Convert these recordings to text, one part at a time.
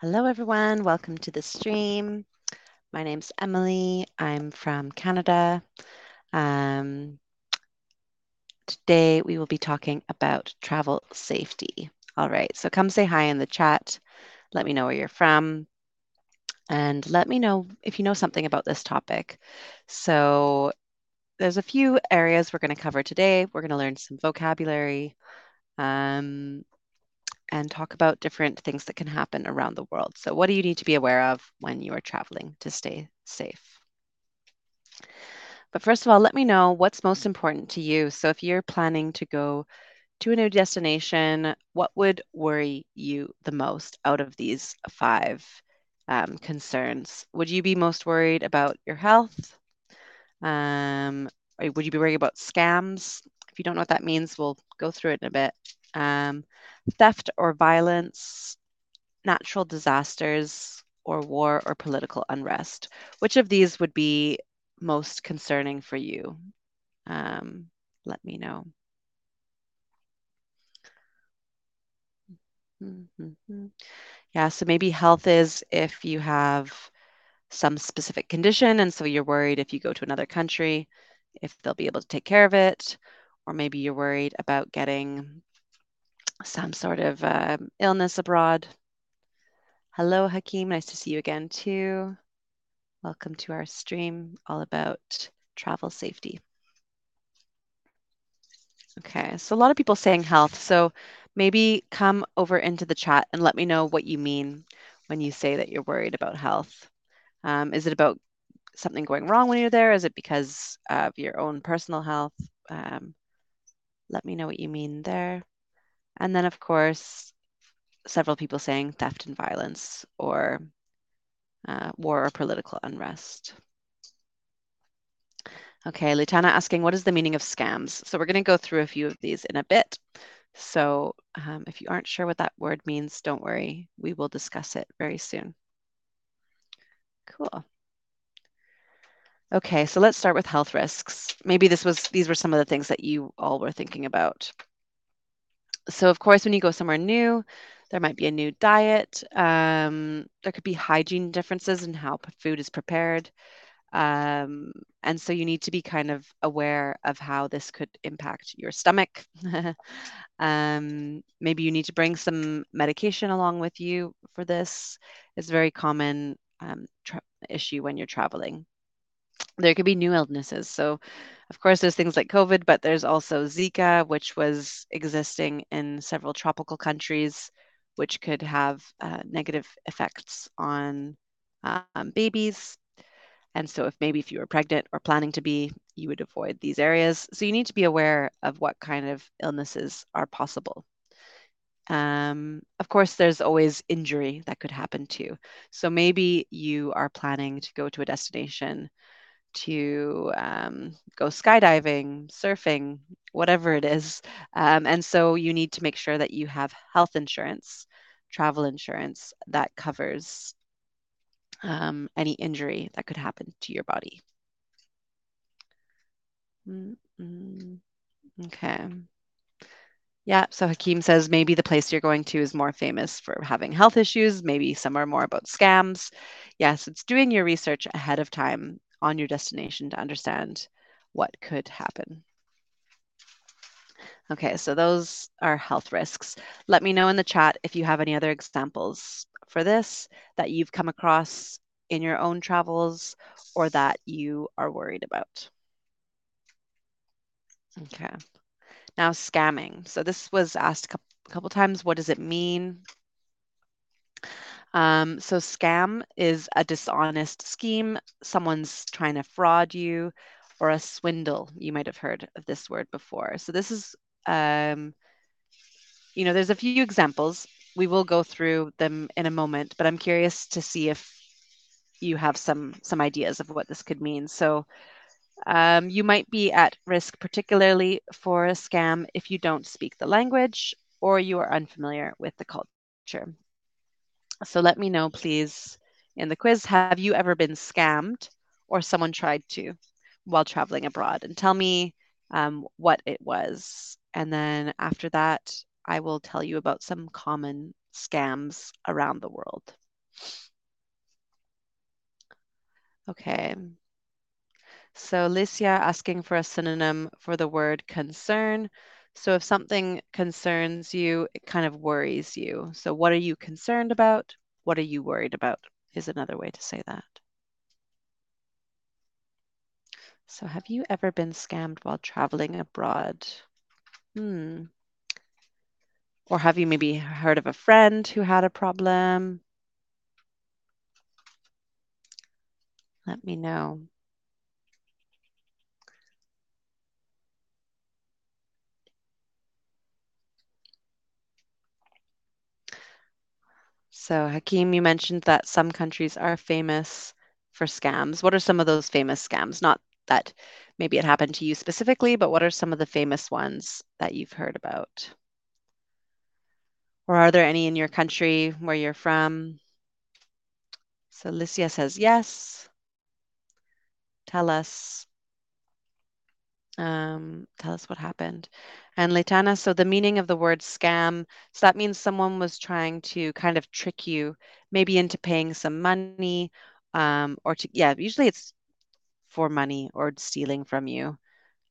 Hello, everyone. Welcome to the stream. My name's Emily. I'm from Canada. Um, today, we will be talking about travel safety. All right, so come say hi in the chat. Let me know where you're from. And let me know if you know something about this topic. So, there's a few areas we're going to cover today. We're going to learn some vocabulary. Um, and talk about different things that can happen around the world. So, what do you need to be aware of when you are traveling to stay safe? But first of all, let me know what's most important to you. So, if you're planning to go to a new destination, what would worry you the most out of these five um, concerns? Would you be most worried about your health? Um, or would you be worried about scams? If you don't know what that means, we'll go through it in a bit. Um, theft or violence, natural disasters, or war or political unrest. Which of these would be most concerning for you? Um, let me know. Mm-hmm. Yeah, so maybe health is if you have some specific condition, and so you're worried if you go to another country, if they'll be able to take care of it, or maybe you're worried about getting some sort of uh, illness abroad. Hello, Hakeem. Nice to see you again, too. Welcome to our stream all about travel safety. Okay, so a lot of people saying health. So maybe come over into the chat and let me know what you mean when you say that you're worried about health. Um, is it about something going wrong when you're there? Is it because of your own personal health? Um, let me know what you mean there. And then, of course, several people saying theft and violence or uh, war or political unrest. Okay, Lutana asking, what is the meaning of scams? So we're going to go through a few of these in a bit. So um, if you aren't sure what that word means, don't worry. We will discuss it very soon. Cool. Okay, so let's start with health risks. Maybe this was these were some of the things that you all were thinking about. So of course, when you go somewhere new, there might be a new diet. Um, there could be hygiene differences in how food is prepared. Um, and so you need to be kind of aware of how this could impact your stomach. um, maybe you need to bring some medication along with you for this. It's a very common um, issue when you're traveling. There could be new illnesses. So, of course, there's things like COVID, but there's also Zika, which was existing in several tropical countries, which could have uh, negative effects on um, babies. And so, if maybe if you were pregnant or planning to be, you would avoid these areas. So, you need to be aware of what kind of illnesses are possible. Um, of course, there's always injury that could happen too. So, maybe you are planning to go to a destination to um, go skydiving, surfing, whatever it is. Um, and so, you need to make sure that you have health insurance, travel insurance that covers um, any injury that could happen to your body. Mm-hmm. Okay. Yeah, so Hakeem says maybe the place you're going to is more famous for having health issues, maybe some are more about scams. Yes, it's doing your research ahead of time on your destination to understand what could happen. Okay, so those are health risks. Let me know in the chat if you have any other examples for this that you've come across in your own travels or that you are worried about. Okay. Now, scamming. So this was asked a couple, times. What does it mean? Um, so scam is a dishonest scheme. Someone's trying to fraud you or a swindle. You might have heard of this word before. So this is, um, you know, there's a few examples. We will go through them in a moment, but I'm curious to see if you have some some ideas of what this could mean. So um, you might be at risk, particularly for a scam, if you don't speak the language or you are unfamiliar with the culture. So let me know, please, in the quiz, have you ever been scammed or someone tried to while traveling abroad? And tell me um, what it was. And then after that, I will tell you about some common scams around the world. Okay. So Licia asking for a synonym for the word concern. So if something concerns you, it kind of worries you. So what are you concerned about? What are you worried about is another way to say that. So have you ever been scammed while traveling abroad? Hmm. Or have you maybe heard of a friend who had a problem? Let me know. So, Hakeem, you mentioned that some countries are famous for scams. What are some of those famous scams? Not that maybe it happened to you specifically, but what are some of the famous ones that you've heard about? Or are there any in your country where you're from? So, Licia says yes. Tell us. Um, tell us what happened. And Leitana, so the meaning of the word scam, so that means someone was trying to kind of trick you, maybe into paying some money, um, or to, yeah, usually it's for money or stealing from you.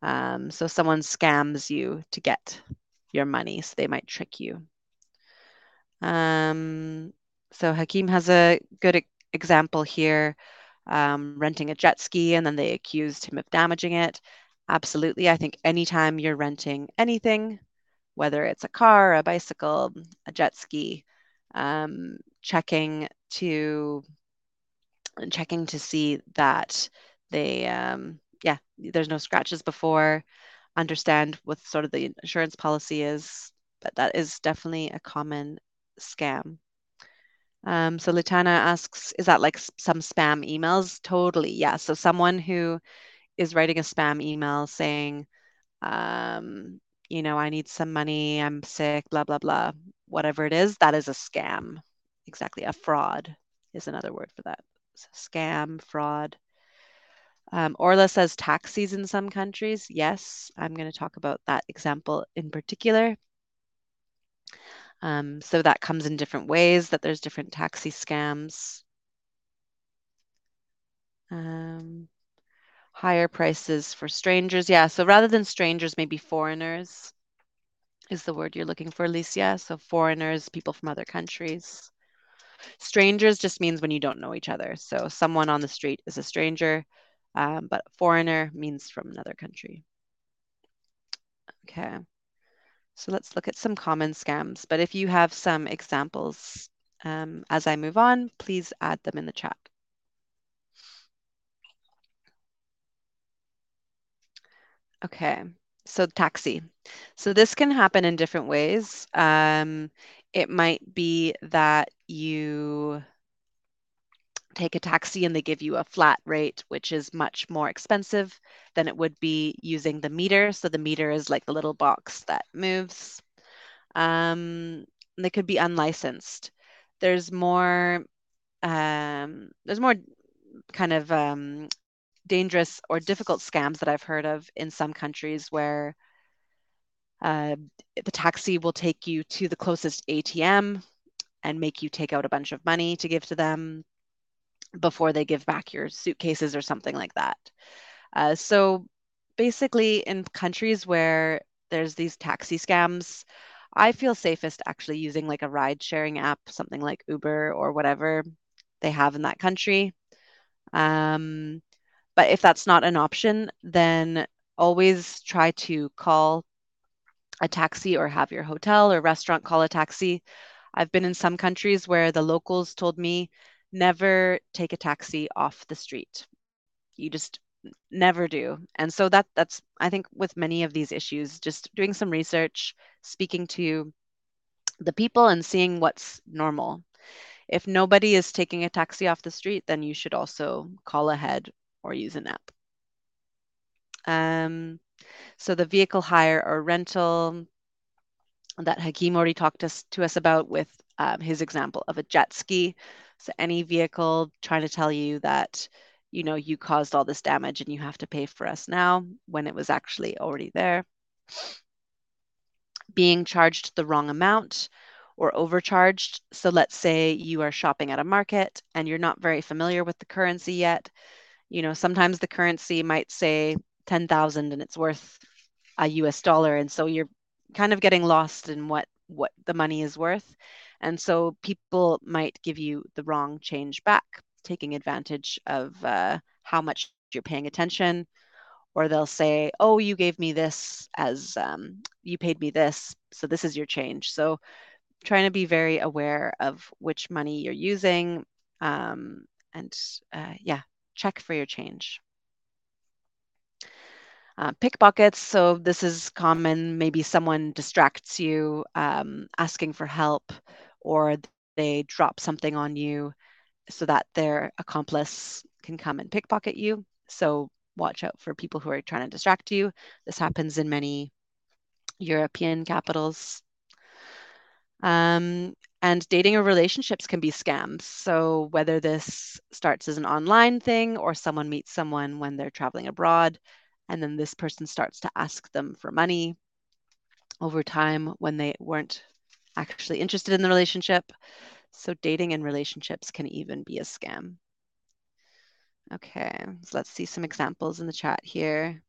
Um, so someone scams you to get your money, so they might trick you. Um, so Hakeem has a good example here, um, renting a jet ski, and then they accused him of damaging it. Absolutely. I think anytime you're renting anything, whether it's a car, a bicycle, a jet ski, um, checking to checking to see that they um, yeah there's no scratches before understand what sort of the insurance policy is but that is definitely a common scam um, so Latana asks, is that like some spam emails? Totally, yeah. So someone who is writing a spam email saying, um, you know, I need some money, I'm sick, blah, blah, blah, whatever it is, that is a scam. Exactly. A fraud is another word for that. So scam, fraud. Um, Orla says taxis in some countries. Yes, I'm going to talk about that example in particular. Um, so that comes in different ways, that there's different taxi scams. Um, higher prices for strangers. Yeah, so rather than strangers, maybe foreigners is the word you're looking for, Alicia. So foreigners, people from other countries. Strangers just means when you don't know each other. So someone on the street is a stranger, um, but foreigner means from another country. Okay. So let's look at some common scams. But if you have some examples um, as I move on, please add them in the chat. Okay, so taxi. So this can happen in different ways. Um, it might be that you take a taxi and they give you a flat rate, which is much more expensive than it would be using the meter. So the meter is like the little box that moves. Um, they could be unlicensed. There's more, um, there's more kind of um, dangerous or difficult scams that I've heard of in some countries where uh, the taxi will take you to the closest ATM and make you take out a bunch of money to give to them before they give back your suitcases or something like that. Uh, so basically, in countries where there's these taxi scams, I feel safest actually using like a ride sharing app, something like Uber or whatever they have in that country. Um, but if that's not an option, then always try to call a taxi or have your hotel or restaurant call a taxi. I've been in some countries where the locals told me never take a taxi off the street. You just never do. And so that that's I think with many of these issues just doing some research, speaking to the people and seeing what's normal. If nobody is taking a taxi off the street, then you should also call ahead or use an app. Um, so the vehicle hire or rental that Hakeem already talked us, to us about with um, his example of a jet ski. So any vehicle trying to tell you that, you know, you caused all this damage and you have to pay for us now when it was actually already there. Being charged the wrong amount or overcharged. So let's say you are shopping at a market and you're not very familiar with the currency yet. You know, sometimes the currency might say 10,000 and it's worth a US dollar. And so you're kind of getting lost in what, what the money is worth. And so people might give you the wrong change back, taking advantage of uh, how much you're paying attention. Or they'll say, oh, you gave me this as um, you paid me this. So this is your change. So trying to be very aware of which money you're using um, and uh, yeah, check for your change. Uh, pickpockets, so this is common. Maybe someone distracts you um, asking for help, or they drop something on you so that their accomplice can come and pickpocket you. So watch out for people who are trying to distract you. This happens in many European capitals. Um, and dating or relationships can be scams. So whether this starts as an online thing or someone meets someone when they're traveling abroad, and then this person starts to ask them for money over time when they weren't actually interested in the relationship. So dating and relationships can even be a scam. Okay, so let's see some examples in the chat here.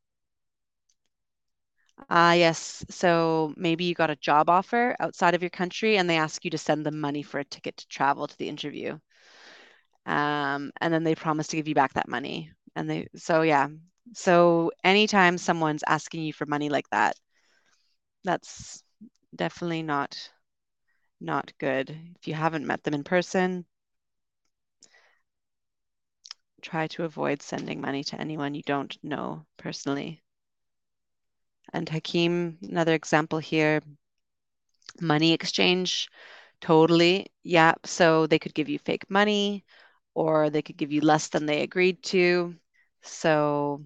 Ah, yes. So maybe you got a job offer outside of your country and they ask you to send them money for a ticket to travel to the interview. Um, and then they promise to give you back that money. And they, so yeah. So anytime someone's asking you for money like that, that's definitely not not good. If you haven't met them in person, try to avoid sending money to anyone you don't know personally. And Hakeem, another example here, money exchange, totally. Yeah, so they could give you fake money or they could give you less than they agreed to. So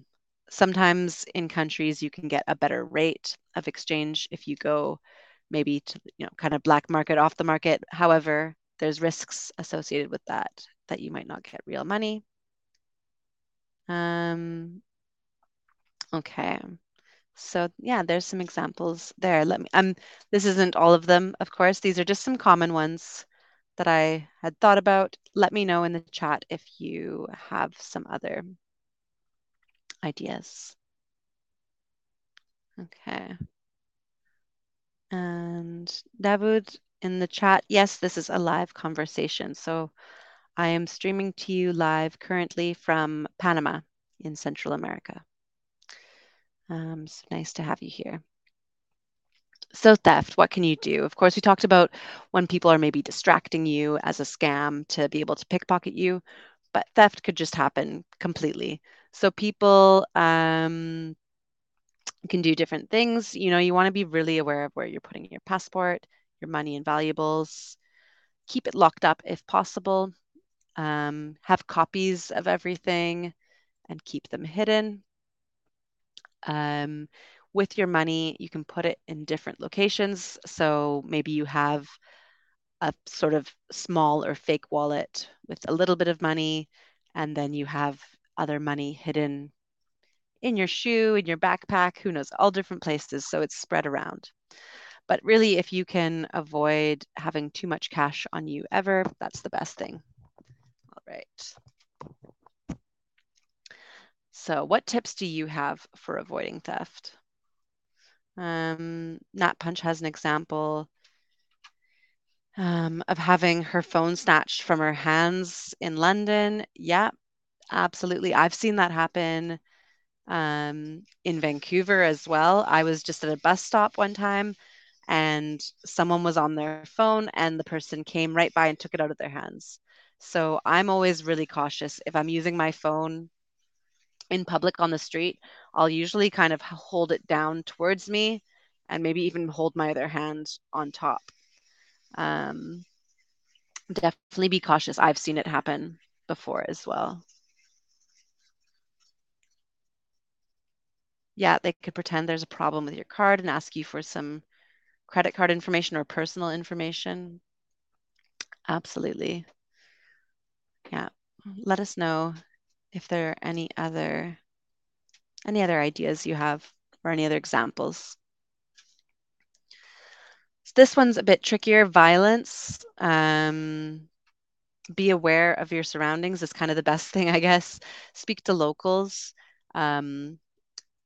sometimes in countries you can get a better rate of exchange if you go maybe to you know kind of black market off the market however there's risks associated with that that you might not get real money um okay so yeah there's some examples there. Let me um this isn't all of them of course. These are just some common ones that i had thought about. Let me know in the chat if you have some other ideas. Okay. And Dawood in the chat, yes, this is a live conversation. So I am streaming to you live currently from Panama in Central America. Um, so nice to have you here. So theft, what can you do? Of course, we talked about when people are maybe distracting you as a scam to be able to pickpocket you, but theft could just happen completely. So people um, can do different things. You know, you want to be really aware of where you're putting your passport, your money and valuables. Keep it locked up if possible. Um, have copies of everything and keep them hidden. Um, with your money, you can put it in different locations. So maybe you have a sort of small or fake wallet with a little bit of money, and then you have other money hidden in your shoe, in your backpack, who knows, all different places. So it's spread around. But really, if you can avoid having too much cash on you ever, that's the best thing. All right. So, what tips do you have for avoiding theft? Um, Nat Punch has an example um, of having her phone snatched from her hands in London. Yeah, absolutely. I've seen that happen um, in Vancouver as well. I was just at a bus stop one time and someone was on their phone and the person came right by and took it out of their hands. So I'm always really cautious. If I'm using my phone in public on the street, I'll usually kind of hold it down towards me and maybe even hold my other hand on top. Um, definitely be cautious. I've seen it happen before as well. yeah, they could pretend there's a problem with your card and ask you for some credit card information or personal information. Absolutely. Yeah. Let us know if there are any other any other ideas you have or any other examples. this one's a bit trickier. Violence. Um, be aware of your surroundings is kind of the best thing, I guess. Speak to locals. Um,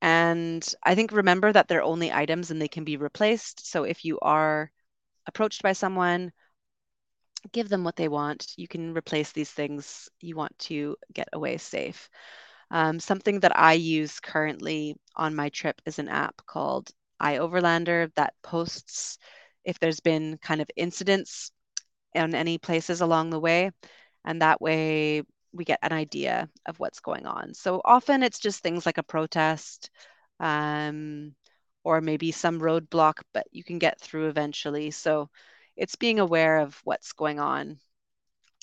and I think remember that they're only items and they can be replaced. So if you are approached by someone, give them what they want. You can replace these things you want to get away safe. Um, something that I use currently on my trip is an app called iOverlander that posts if there's been kind of incidents in any places along the way. And that way we get an idea of what's going on. So often it's just things like a protest um, or maybe some roadblock, but you can get through eventually. So it's being aware of what's going on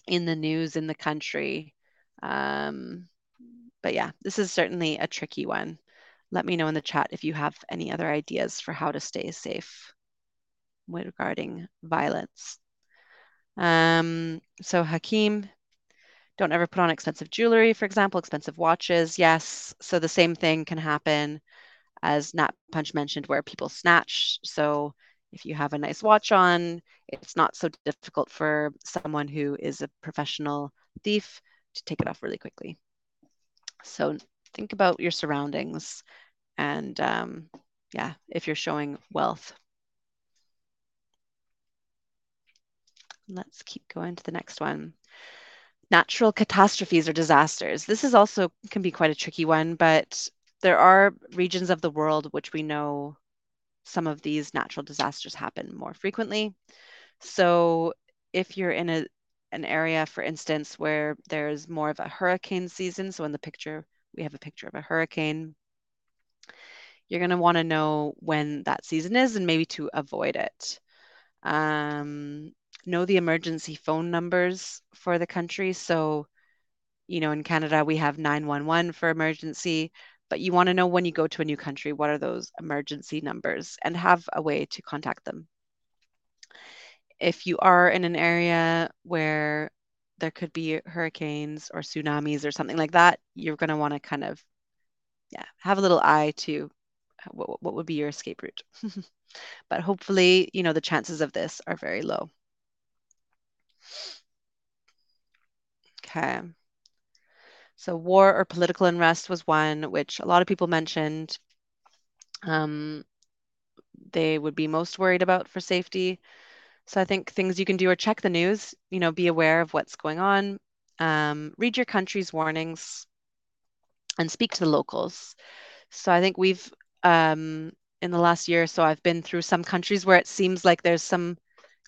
in the news in the country. Um, but yeah, this is certainly a tricky one. Let me know in the chat if you have any other ideas for how to stay safe regarding violence. Um, so Hakeem, don't ever put on expensive jewelry, for example, expensive watches. Yes. So the same thing can happen as Nat Punch mentioned, where people snatch. So if you have a nice watch on, it's not so difficult for someone who is a professional thief to take it off really quickly. So think about your surroundings and um, yeah, if you're showing wealth. Let's keep going to the next one. Natural catastrophes or disasters. This is also can be quite a tricky one, but there are regions of the world which we know some of these natural disasters happen more frequently. So if you're in a an area, for instance, where there's more of a hurricane season, so in the picture we have a picture of a hurricane, you're going to want to know when that season is and maybe to avoid it. Um, know the emergency phone numbers for the country. So, you know, in Canada, we have 911 for emergency, but you want to know when you go to a new country, what are those emergency numbers and have a way to contact them. If you are in an area where there could be hurricanes or tsunamis or something like that, you're going to want to kind of, yeah, have a little eye to what, what would be your escape route. but hopefully, you know, the chances of this are very low. Okay. So war or political unrest was one which a lot of people mentioned. Um, they would be most worried about for safety. So I think things you can do are check the news, you know, be aware of what's going on, um, read your country's warnings, and speak to the locals. So I think we've um, in the last year or so, I've been through some countries where it seems like there's some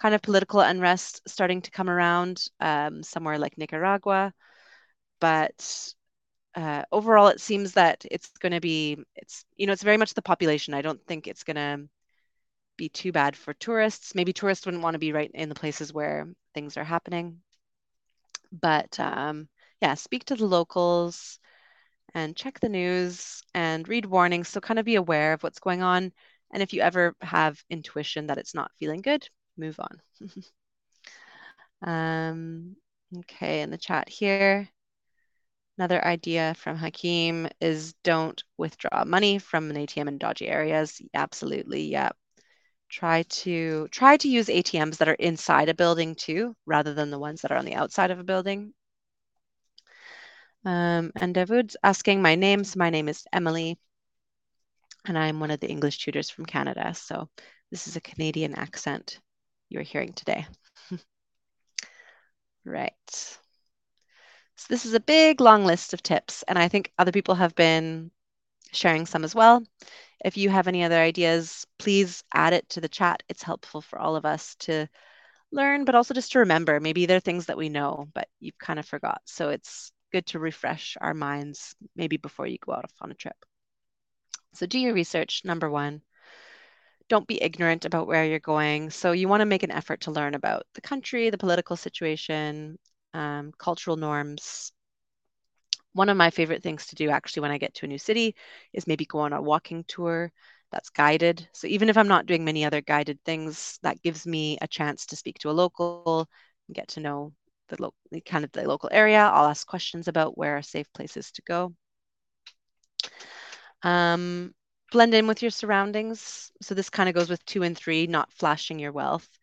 kind of political unrest starting to come around, um, somewhere like Nicaragua. But uh, overall, it seems that it's going to be, it's, you know, it's very much the population. I don't think it's going to be too bad for tourists. Maybe tourists wouldn't want to be right in the places where things are happening. But um, yeah, speak to the locals and check the news and read warnings. So kind of be aware of what's going on. And if you ever have intuition that it's not feeling good, move on. um, okay, in the chat here, another idea from Hakeem is don't withdraw money from an ATM in dodgy areas. Absolutely, yeah. Try to try to use ATMs that are inside a building too, rather than the ones that are on the outside of a building. Um, and Dawood's asking my name. So my name is Emily, and I'm one of the English tutors from Canada. So this is a Canadian accent you're hearing today. right. So this is a big, long list of tips, and I think other people have been sharing some as well. If you have any other ideas, please add it to the chat. It's helpful for all of us to learn, but also just to remember. Maybe there are things that we know, but you've kind of forgot. So it's good to refresh our minds maybe before you go out on a trip. So do your research, number one. Don't be ignorant about where you're going. So you want to make an effort to learn about the country, the political situation, um, cultural norms. One of my favorite things to do actually when I get to a new city is maybe go on a walking tour that's guided. So even if I'm not doing many other guided things, that gives me a chance to speak to a local and get to know the local kind of the local area. I'll ask questions about where are safe places to go. Um, blend in with your surroundings. So this kind of goes with two and three, not flashing your wealth.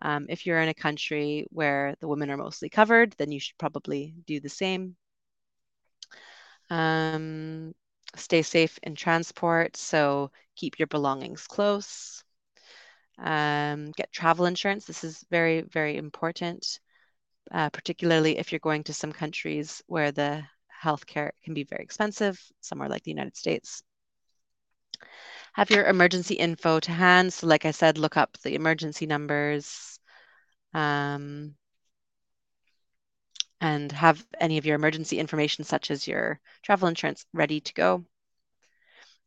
Um, if you're in a country where the women are mostly covered, then you should probably do the same. Um, stay safe in transport, so keep your belongings close. Um, get travel insurance. This is very, very important, uh, particularly if you're going to some countries where the healthcare can be very expensive, somewhere like the United States. Have your emergency info to hand. So, like I said, look up the emergency numbers um, and have any of your emergency information, such as your travel insurance, ready to go.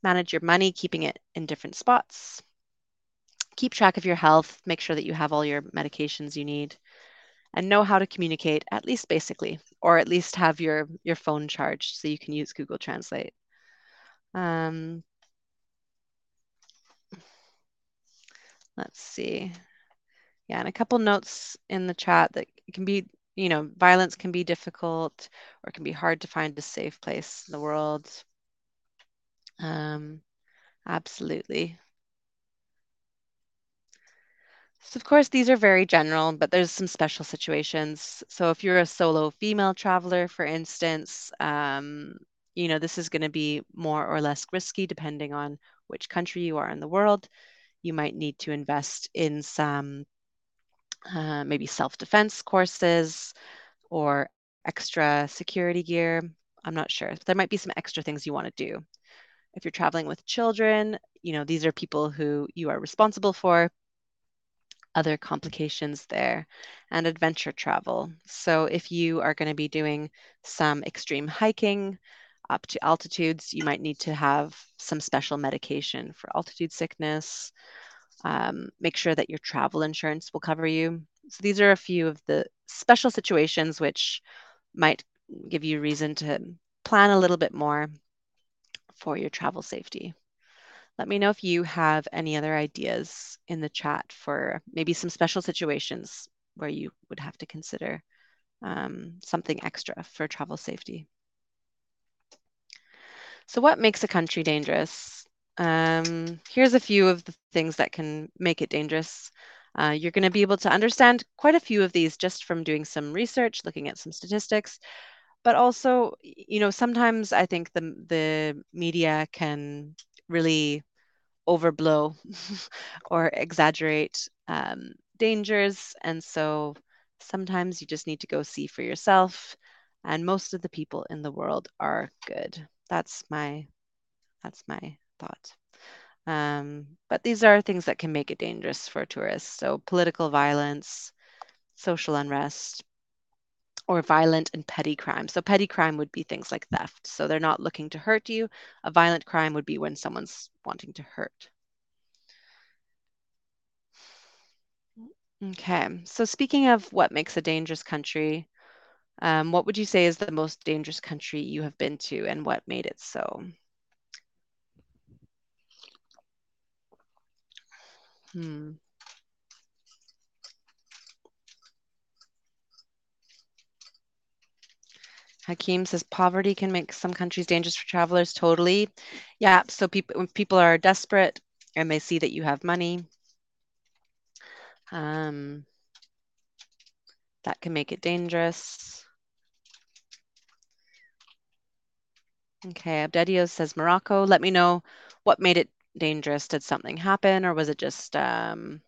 Manage your money, keeping it in different spots. Keep track of your health. Make sure that you have all your medications you need and know how to communicate at least basically or at least have your your phone charged so you can use google translate um, let's see. Yeah and a couple notes in the chat that can be you know violence can be difficult or it can be hard to find a safe place in the world. Um, absolutely. So of course these are very general but there's some special situations. So if you're a solo female traveler for instance um, you know this is going to be more or less risky depending on which country you are in the world you might need to invest in some uh, maybe self-defense courses or extra security gear. I'm not sure. There might be some extra things you want to do. If you're traveling with children, you know, these are people who you are responsible for. Other complications there and adventure travel. So, if you are going to be doing some extreme hiking up to altitudes, you might need to have some special medication for altitude sickness um, make sure that your travel insurance will cover you. So these are a few of the special situations which might give you reason to plan a little bit more for your travel safety. Let me know if you have any other ideas in the chat for maybe some special situations where you would have to consider um, something extra for travel safety. So what makes a country dangerous? Um, here's a few of the things that can make it dangerous. Uh, you're going to be able to understand quite a few of these just from doing some research, looking at some statistics, but also, you know, sometimes I think the the media can really overblow or exaggerate um, dangers, and so sometimes you just need to go see for yourself. And most of the people in the world are good. That's my that's my thought. Um, but these are things that can make it dangerous for tourists. So political violence, social unrest, or violent and petty crime. So petty crime would be things like theft. So they're not looking to hurt you. A violent crime would be when someone's wanting to hurt. Okay, so speaking of what makes a dangerous country, um, what would you say is the most dangerous country you have been to and what made it so? Hmm. Hakeem says poverty can make some countries dangerous for travelers. Totally. Yeah. So people, when people are desperate and they see that you have money, um, that can make it dangerous. Okay. Abdedio says Morocco. Let me know what made it dangerous? Did something happen, or was it just um,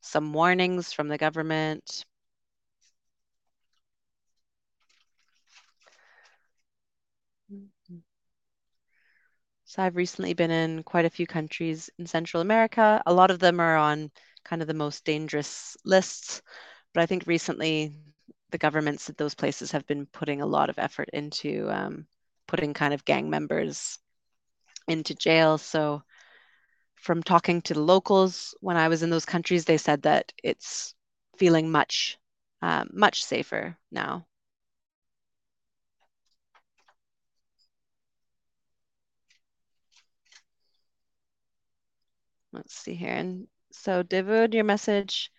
some warnings from the government? So I've recently been in quite a few countries in Central America. A lot of them are on kind of the most dangerous lists, but I think recently the governments at those places have been putting a lot of effort into um, putting kind of gang members into jail. So from talking to the locals when I was in those countries, they said that it's feeling much, um, much safer now. Let's see here. And so, David, your message.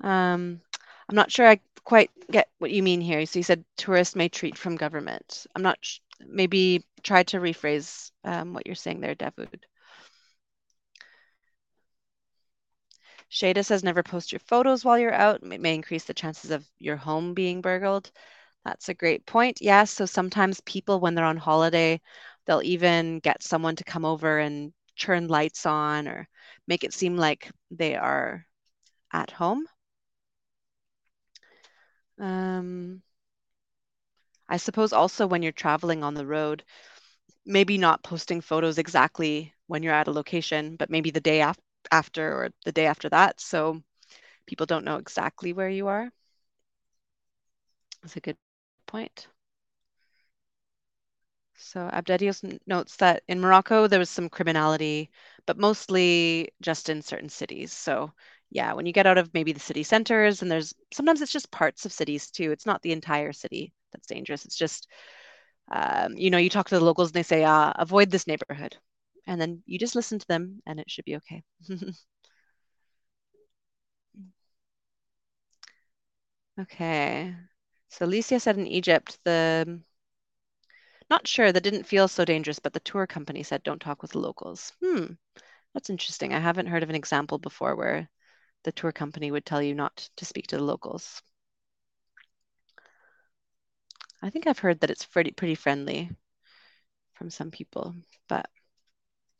Um, I'm not sure I quite get what you mean here. So you said tourists may treat from government. I'm not sh- maybe try to rephrase um, what you're saying there, Davud. Shada says never post your photos while you're out. It may increase the chances of your home being burgled. That's a great point. Yes. Yeah, so sometimes people, when they're on holiday, they'll even get someone to come over and turn lights on or make it seem like they are at home. Um, I suppose also when you're traveling on the road, maybe not posting photos exactly when you're at a location, but maybe the day af- after or the day after that. So people don't know exactly where you are. That's a good point. So Abdedios notes that in Morocco there was some criminality, but mostly just in certain cities. So yeah, when you get out of maybe the city centers and there's sometimes it's just parts of cities too. It's not the entire city that's dangerous. It's just um, you know, you talk to the locals and they say, uh, avoid this neighborhood. And then you just listen to them and it should be okay. okay. So Alicia said in Egypt, the not sure that didn't feel so dangerous, but the tour company said don't talk with the locals. Hmm, that's interesting. I haven't heard of an example before where the tour company would tell you not to speak to the locals. I think I've heard that it's pretty pretty friendly from some people, but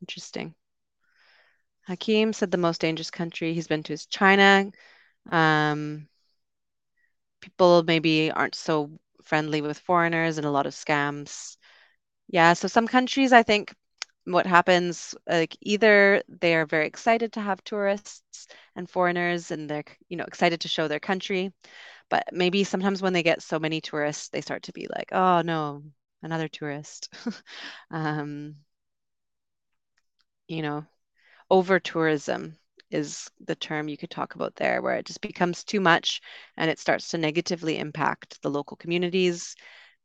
interesting. Hakeem said the most dangerous country he's been to is China. Um, people maybe aren't so friendly with foreigners and a lot of scams. Yeah, so some countries, I think what happens, like either they are very excited to have tourists and foreigners and they're, you know, excited to show their country. But maybe sometimes when they get so many tourists, they start to be like, oh no, another tourist. um, you know, over tourism is the term you could talk about there, where it just becomes too much and it starts to negatively impact the local communities.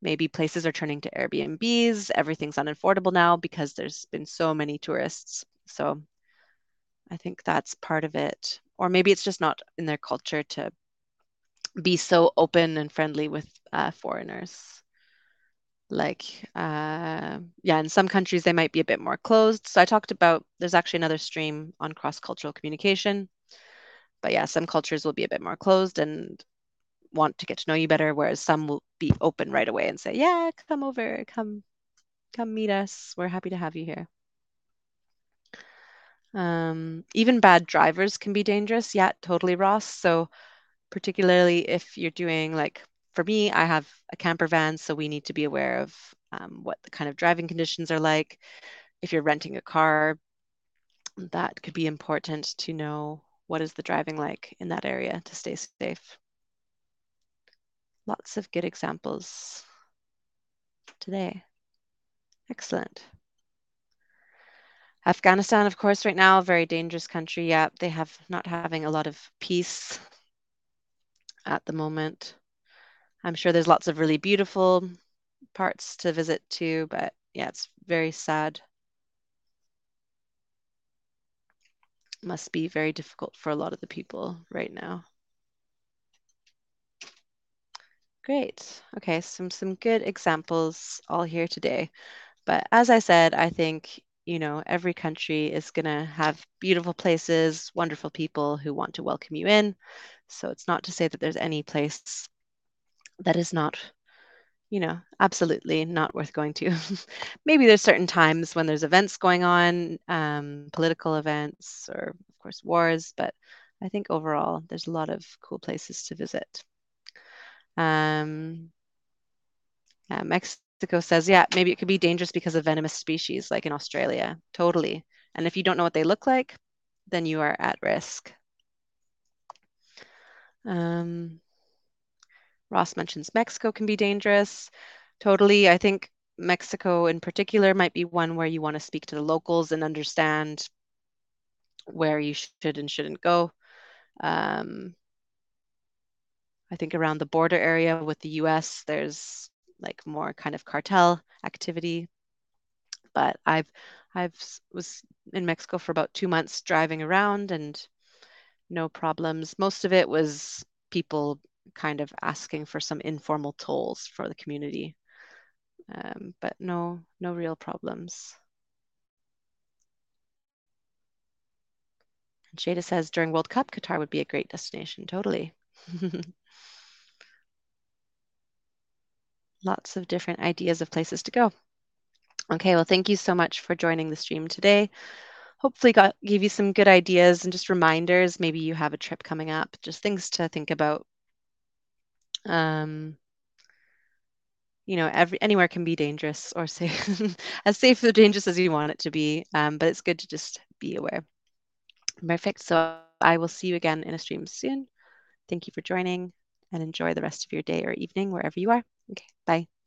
Maybe places are turning to Airbnbs. Everything's unaffordable now because there's been so many tourists. So I think that's part of it. Or maybe it's just not in their culture to be so open and friendly with uh, foreigners like uh, yeah in some countries they might be a bit more closed so i talked about there's actually another stream on cross-cultural communication but yeah some cultures will be a bit more closed and want to get to know you better whereas some will be open right away and say yeah come over come come meet us we're happy to have you here um, even bad drivers can be dangerous yeah totally ross so particularly if you're doing like for me, I have a camper van, so we need to be aware of um, what the kind of driving conditions are like. If you're renting a car, that could be important to know what is the driving like in that area to stay safe. Lots of good examples today. Excellent. Afghanistan, of course, right now, a very dangerous country. Yeah, they have not having a lot of peace at the moment. I'm sure there's lots of really beautiful parts to visit too, but yeah, it's very sad. Must be very difficult for a lot of the people right now. Great. Okay, some some good examples all here today. But as I said, I think, you know, every country is going to have beautiful places, wonderful people who want to welcome you in. So it's not to say that there's any place that is not you know absolutely not worth going to maybe there's certain times when there's events going on um, political events or of course wars but i think overall there's a lot of cool places to visit um, mexico says yeah maybe it could be dangerous because of venomous species like in australia totally and if you don't know what they look like then you are at risk um, Ross mentions Mexico can be dangerous. Totally. I think Mexico in particular might be one where you want to speak to the locals and understand where you should and shouldn't go. Um, I think around the border area with the US, there's like more kind of cartel activity. But I've I've was in Mexico for about two months driving around and no problems. Most of it was people kind of asking for some informal tolls for the community, um, but no, no real problems. And Shada says during World Cup, Qatar would be a great destination. Totally. Lots of different ideas of places to go. Okay, well, thank you so much for joining the stream today. Hopefully, got gave you some good ideas and just reminders. Maybe you have a trip coming up, just things to think about. Um, you know, every anywhere can be dangerous or safe, as safe or dangerous as you want it to be. Um, but it's good to just be aware. Perfect. So I will see you again in a stream soon. Thank you for joining and enjoy the rest of your day or evening wherever you are. Okay, bye.